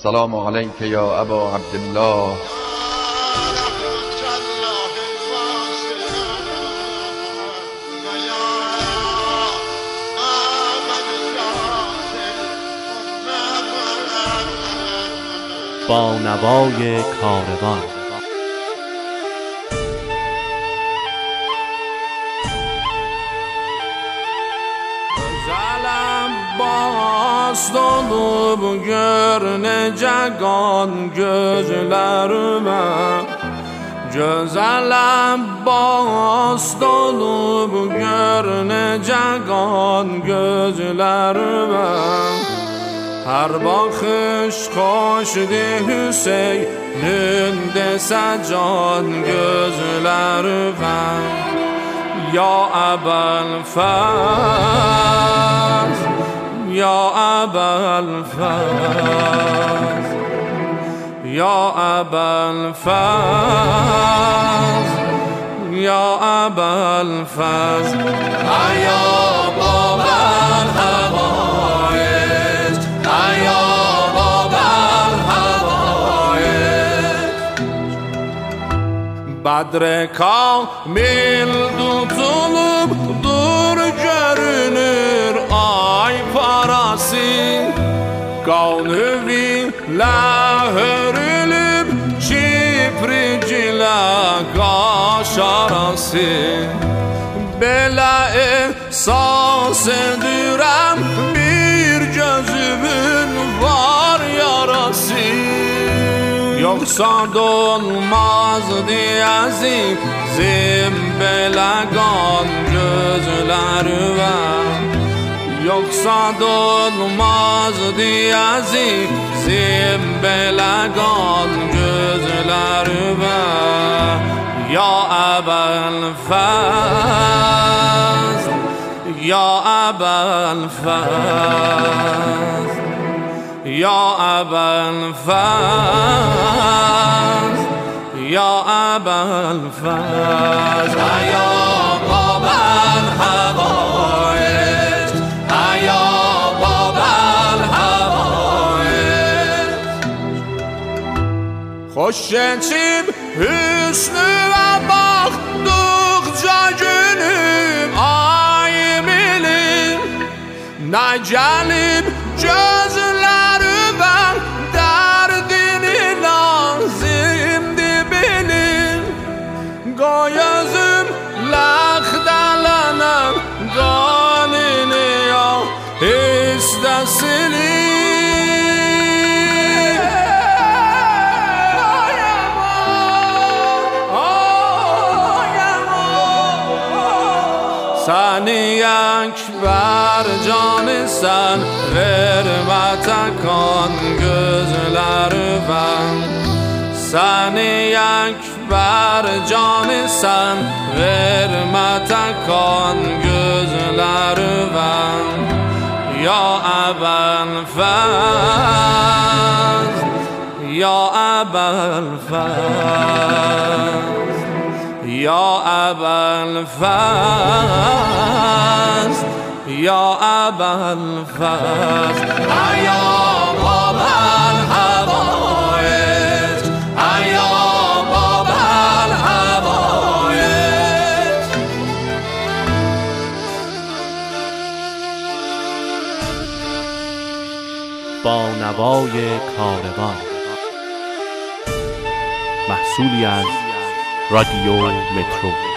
السلام علیک یا ابا عبدالله با نوای کاروان. Gözəlim bast olub gör necə qan gözlərimə Gözəlim bast olub gör necə qan gözlərimə Hər baxış xoşdur Hüseynin desə can gözlərimə يا أبا الفاز يا أبا الفاز يا أبا الفاز يا أبا الفاز يا بابا الهوائج يا بابا الهوائج بدر kamil tutulup dur görünür ay asi Kavnüvi la hörülüp Çipricila kaşarası Bela esas edüren Bir gözümün var yarası. Yoksa dolmaz diyezi Zimbelagan gözler ver yoksa dolmaz diyezim Zimbelagan gözlerime Ya ebel fez Ya ebel fez Ya ebel fez Ya ebel fez. Ayağa Hoş gençim hüsnüme baktıkça günüm ayım ilim Ne gelip gözlerime derdini lazimdi bilim. Koy özüm lahdalanan kanini al istesin سانی یک بر جان سن ور مات کن گزلار وان سانی یک بر جان سن ور مات کن گزلار یا ابان فان یا ابان فان يا أبا الفاز يا أبا الفاز يا بابا الحوائج يا بابا الحوائج با نوای کاروان. محصولی از Radio Metro.